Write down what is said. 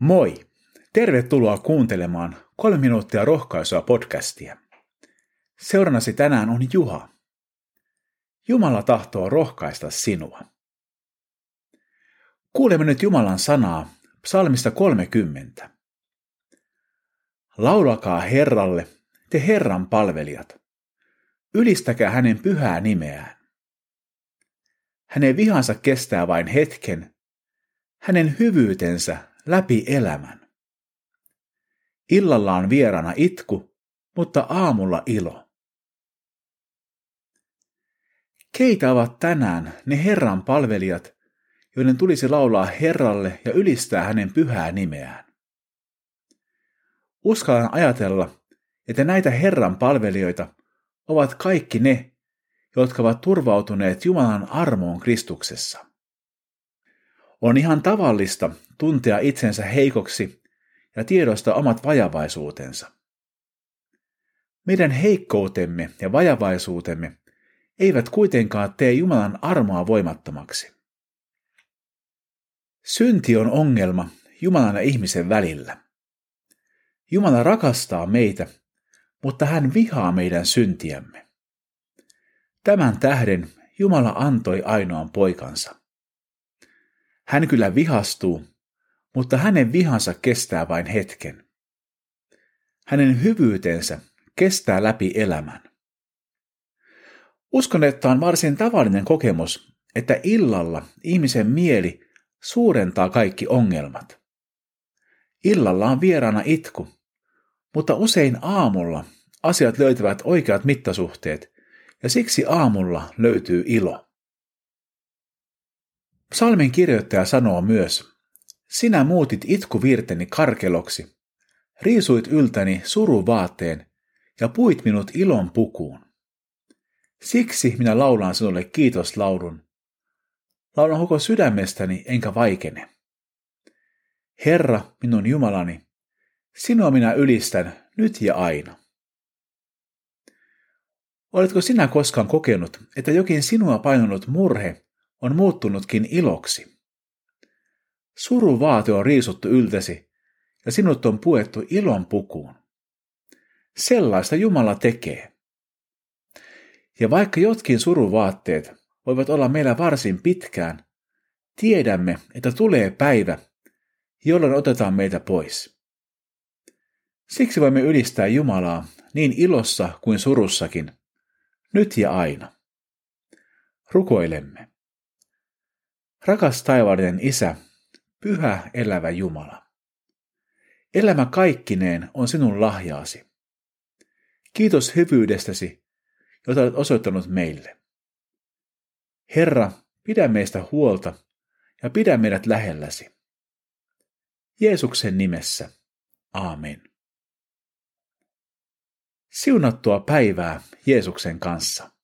Moi! Tervetuloa kuuntelemaan kolme minuuttia rohkaisua podcastia. Seurannasi tänään on Juha. Jumala tahtoo rohkaista sinua. Kuulemme nyt Jumalan sanaa psalmista 30. Laulakaa Herralle, te Herran palvelijat. Ylistäkää hänen pyhää nimeään. Hänen vihansa kestää vain hetken, hänen hyvyytensä läpi elämän. Illalla on vierana itku, mutta aamulla ilo. Keitä ovat tänään ne Herran palvelijat, joiden tulisi laulaa Herralle ja ylistää hänen pyhää nimeään? Uskallan ajatella, että näitä Herran palvelijoita ovat kaikki ne, jotka ovat turvautuneet Jumalan armoon Kristuksessa. On ihan tavallista tuntea itsensä heikoksi ja tiedostaa omat vajavaisuutensa. Meidän heikkoutemme ja vajavaisuutemme eivät kuitenkaan tee Jumalan armoa voimattomaksi. Synti on ongelma Jumalan ja ihmisen välillä. Jumala rakastaa meitä, mutta hän vihaa meidän syntiämme. Tämän tähden Jumala antoi ainoan poikansa. Hän kyllä vihastuu, mutta hänen vihansa kestää vain hetken. Hänen hyvyytensä kestää läpi elämän. Uskon, että on varsin tavallinen kokemus, että illalla ihmisen mieli suurentaa kaikki ongelmat. Illalla on vieraana itku, mutta usein aamulla asiat löytävät oikeat mittasuhteet ja siksi aamulla löytyy ilo. Psalmin kirjoittaja sanoo myös, sinä muutit itkuvirteni karkeloksi, riisuit yltäni suruvaatteen ja puit minut ilon pukuun. Siksi minä laulan sinulle kiitoslaulun. Laulan koko sydämestäni enkä vaikene. Herra, minun Jumalani, sinua minä ylistän nyt ja aina. Oletko sinä koskaan kokenut, että jokin sinua painunut murhe on muuttunutkin iloksi. Suruvaate on riisuttu yltäsi ja sinut on puettu ilon pukuun. Sellaista Jumala tekee. Ja vaikka jotkin suruvaatteet voivat olla meillä varsin pitkään, tiedämme, että tulee päivä, jolloin otetaan meitä pois. Siksi voimme ylistää Jumalaa niin ilossa kuin surussakin, nyt ja aina. Rukoilemme. Rakas taivaallinen Isä, pyhä elävä Jumala. Elämä kaikkineen on sinun lahjaasi. Kiitos hyvyydestäsi, jota olet osoittanut meille. Herra, pidä meistä huolta ja pidä meidät lähelläsi. Jeesuksen nimessä. Aamen. Siunattua päivää Jeesuksen kanssa.